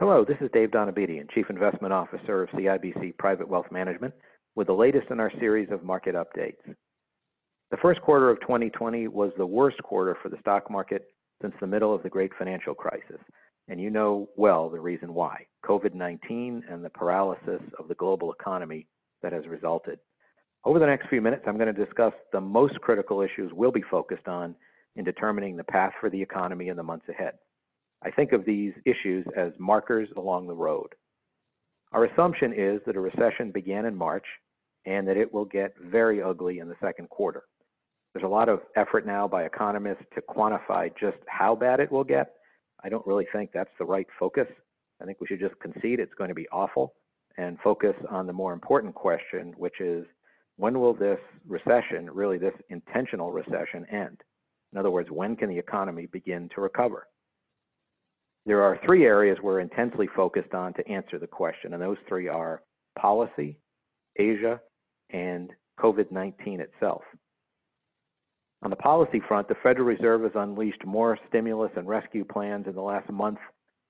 Hello, this is Dave Donabedian, Chief Investment Officer of CIBC Private Wealth Management, with the latest in our series of market updates. The first quarter of 2020 was the worst quarter for the stock market since the middle of the great financial crisis, and you know well the reason why COVID 19 and the paralysis of the global economy that has resulted. Over the next few minutes, I'm going to discuss the most critical issues we'll be focused on in determining the path for the economy in the months ahead. I think of these issues as markers along the road. Our assumption is that a recession began in March and that it will get very ugly in the second quarter. There's a lot of effort now by economists to quantify just how bad it will get. I don't really think that's the right focus. I think we should just concede it's going to be awful and focus on the more important question, which is when will this recession, really this intentional recession, end? In other words, when can the economy begin to recover? There are three areas we're intensely focused on to answer the question, and those three are policy, Asia, and COVID 19 itself. On the policy front, the Federal Reserve has unleashed more stimulus and rescue plans in the last month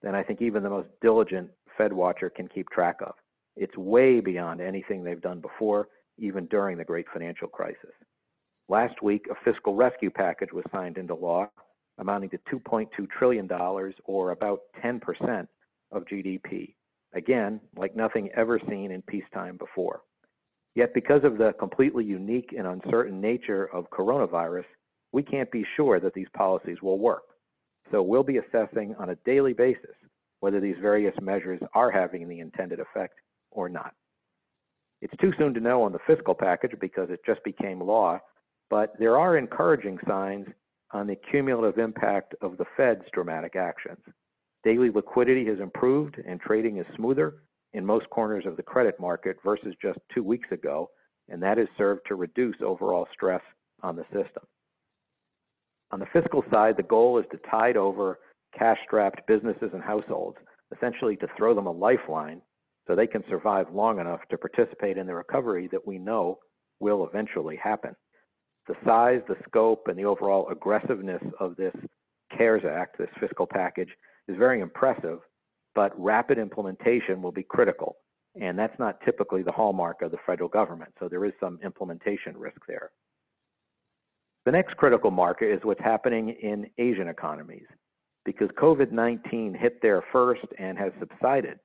than I think even the most diligent Fed watcher can keep track of. It's way beyond anything they've done before, even during the great financial crisis. Last week, a fiscal rescue package was signed into law amounting to $2.2 trillion, or about 10% of GDP. Again, like nothing ever seen in peacetime before. Yet, because of the completely unique and uncertain nature of coronavirus, we can't be sure that these policies will work. So we'll be assessing on a daily basis whether these various measures are having the intended effect or not. It's too soon to know on the fiscal package because it just became law, but there are encouraging signs on the cumulative impact of the Fed's dramatic actions. Daily liquidity has improved and trading is smoother in most corners of the credit market versus just two weeks ago, and that has served to reduce overall stress on the system. On the fiscal side, the goal is to tide over cash strapped businesses and households, essentially to throw them a lifeline so they can survive long enough to participate in the recovery that we know will eventually happen the size, the scope, and the overall aggressiveness of this CARES Act, this fiscal package, is very impressive, but rapid implementation will be critical. And that's not typically the hallmark of the federal government, so there is some implementation risk there. The next critical marker is what's happening in Asian economies. Because COVID 19 hit there first and has subsided,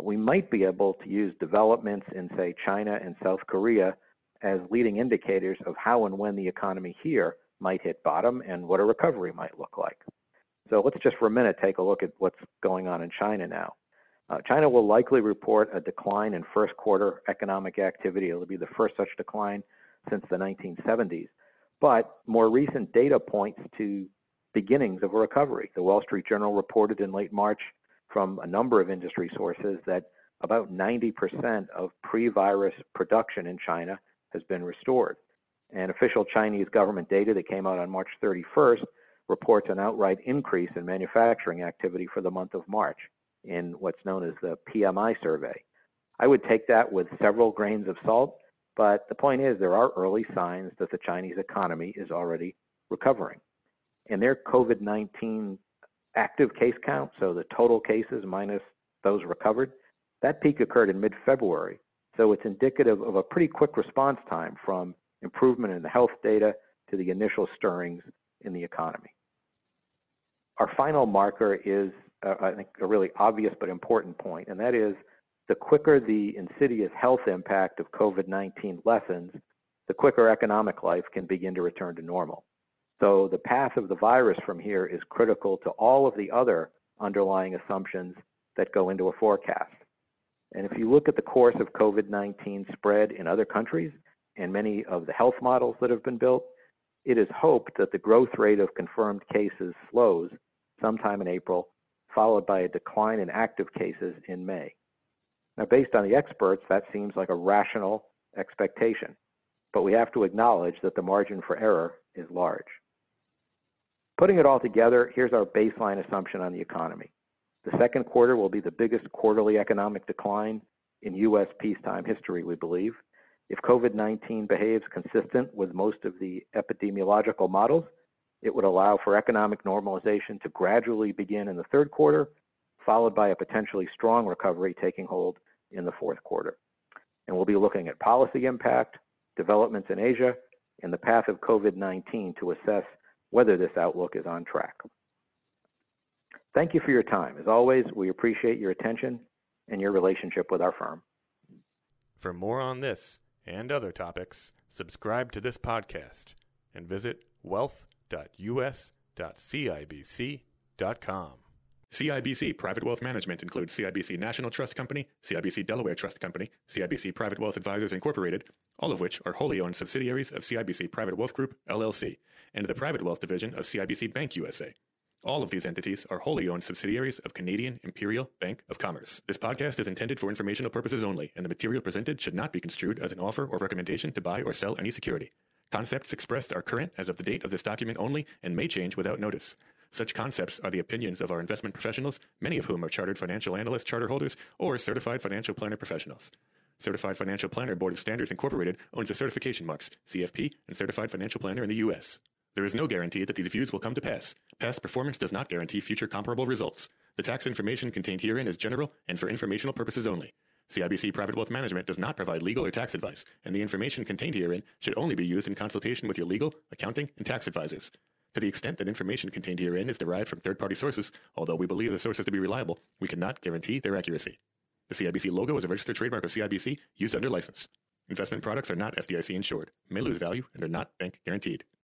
we might be able to use developments in, say, China and South Korea as leading indicators of how and when the economy here might hit bottom and what a recovery might look like. So let's just for a minute take a look at what's going on in China now. Uh, China will likely report a decline in first quarter economic activity. It'll be the first such decline since the 1970s. But more recent data points to beginnings of a recovery. The Wall Street Journal reported in late March from a number of industry sources that about 90% of pre virus production in China has been restored. And official Chinese government data that came out on March 31st reports an outright increase in manufacturing activity for the month of March in what's known as the PMI survey. I would take that with several grains of salt, but the point is there are early signs that the Chinese economy is already recovering. And their COVID 19 active case count, so the total cases minus those recovered, that peak occurred in mid February. So it's indicative of a pretty quick response time from improvement in the health data to the initial stirrings in the economy. Our final marker is, uh, I think, a really obvious but important point, and that is the quicker the insidious health impact of COVID 19 lessens, the quicker economic life can begin to return to normal. So the path of the virus from here is critical to all of the other underlying assumptions that go into a forecast. And if you look at the course of COVID 19 spread in other countries and many of the health models that have been built, it is hoped that the growth rate of confirmed cases slows sometime in April, followed by a decline in active cases in May. Now, based on the experts, that seems like a rational expectation, but we have to acknowledge that the margin for error is large. Putting it all together, here's our baseline assumption on the economy. The second quarter will be the biggest quarterly economic decline in U.S. peacetime history, we believe. If COVID 19 behaves consistent with most of the epidemiological models, it would allow for economic normalization to gradually begin in the third quarter, followed by a potentially strong recovery taking hold in the fourth quarter. And we'll be looking at policy impact, developments in Asia, and the path of COVID 19 to assess whether this outlook is on track. Thank you for your time. As always, we appreciate your attention and your relationship with our firm. For more on this and other topics, subscribe to this podcast and visit wealth.us.cibc.com. CIBC Private Wealth Management includes CIBC National Trust Company, CIBC Delaware Trust Company, CIBC Private Wealth Advisors Incorporated, all of which are wholly owned subsidiaries of CIBC Private Wealth Group, LLC, and the Private Wealth Division of CIBC Bank USA. All of these entities are wholly owned subsidiaries of Canadian Imperial Bank of Commerce. This podcast is intended for informational purposes only, and the material presented should not be construed as an offer or recommendation to buy or sell any security. Concepts expressed are current as of the date of this document only and may change without notice. Such concepts are the opinions of our investment professionals, many of whom are chartered financial analyst charter holders or certified financial planner professionals. Certified Financial Planner Board of Standards Incorporated owns the certification marks CFP and Certified Financial Planner in the U.S. There is no guarantee that these views will come to pass. Past performance does not guarantee future comparable results. The tax information contained herein is general and for informational purposes only. CIBC Private Wealth Management does not provide legal or tax advice, and the information contained herein should only be used in consultation with your legal, accounting, and tax advisors. To the extent that information contained herein is derived from third party sources, although we believe the sources to be reliable, we cannot guarantee their accuracy. The CIBC logo is a registered trademark of CIBC used under license. Investment products are not FDIC insured, may lose value, and are not bank guaranteed.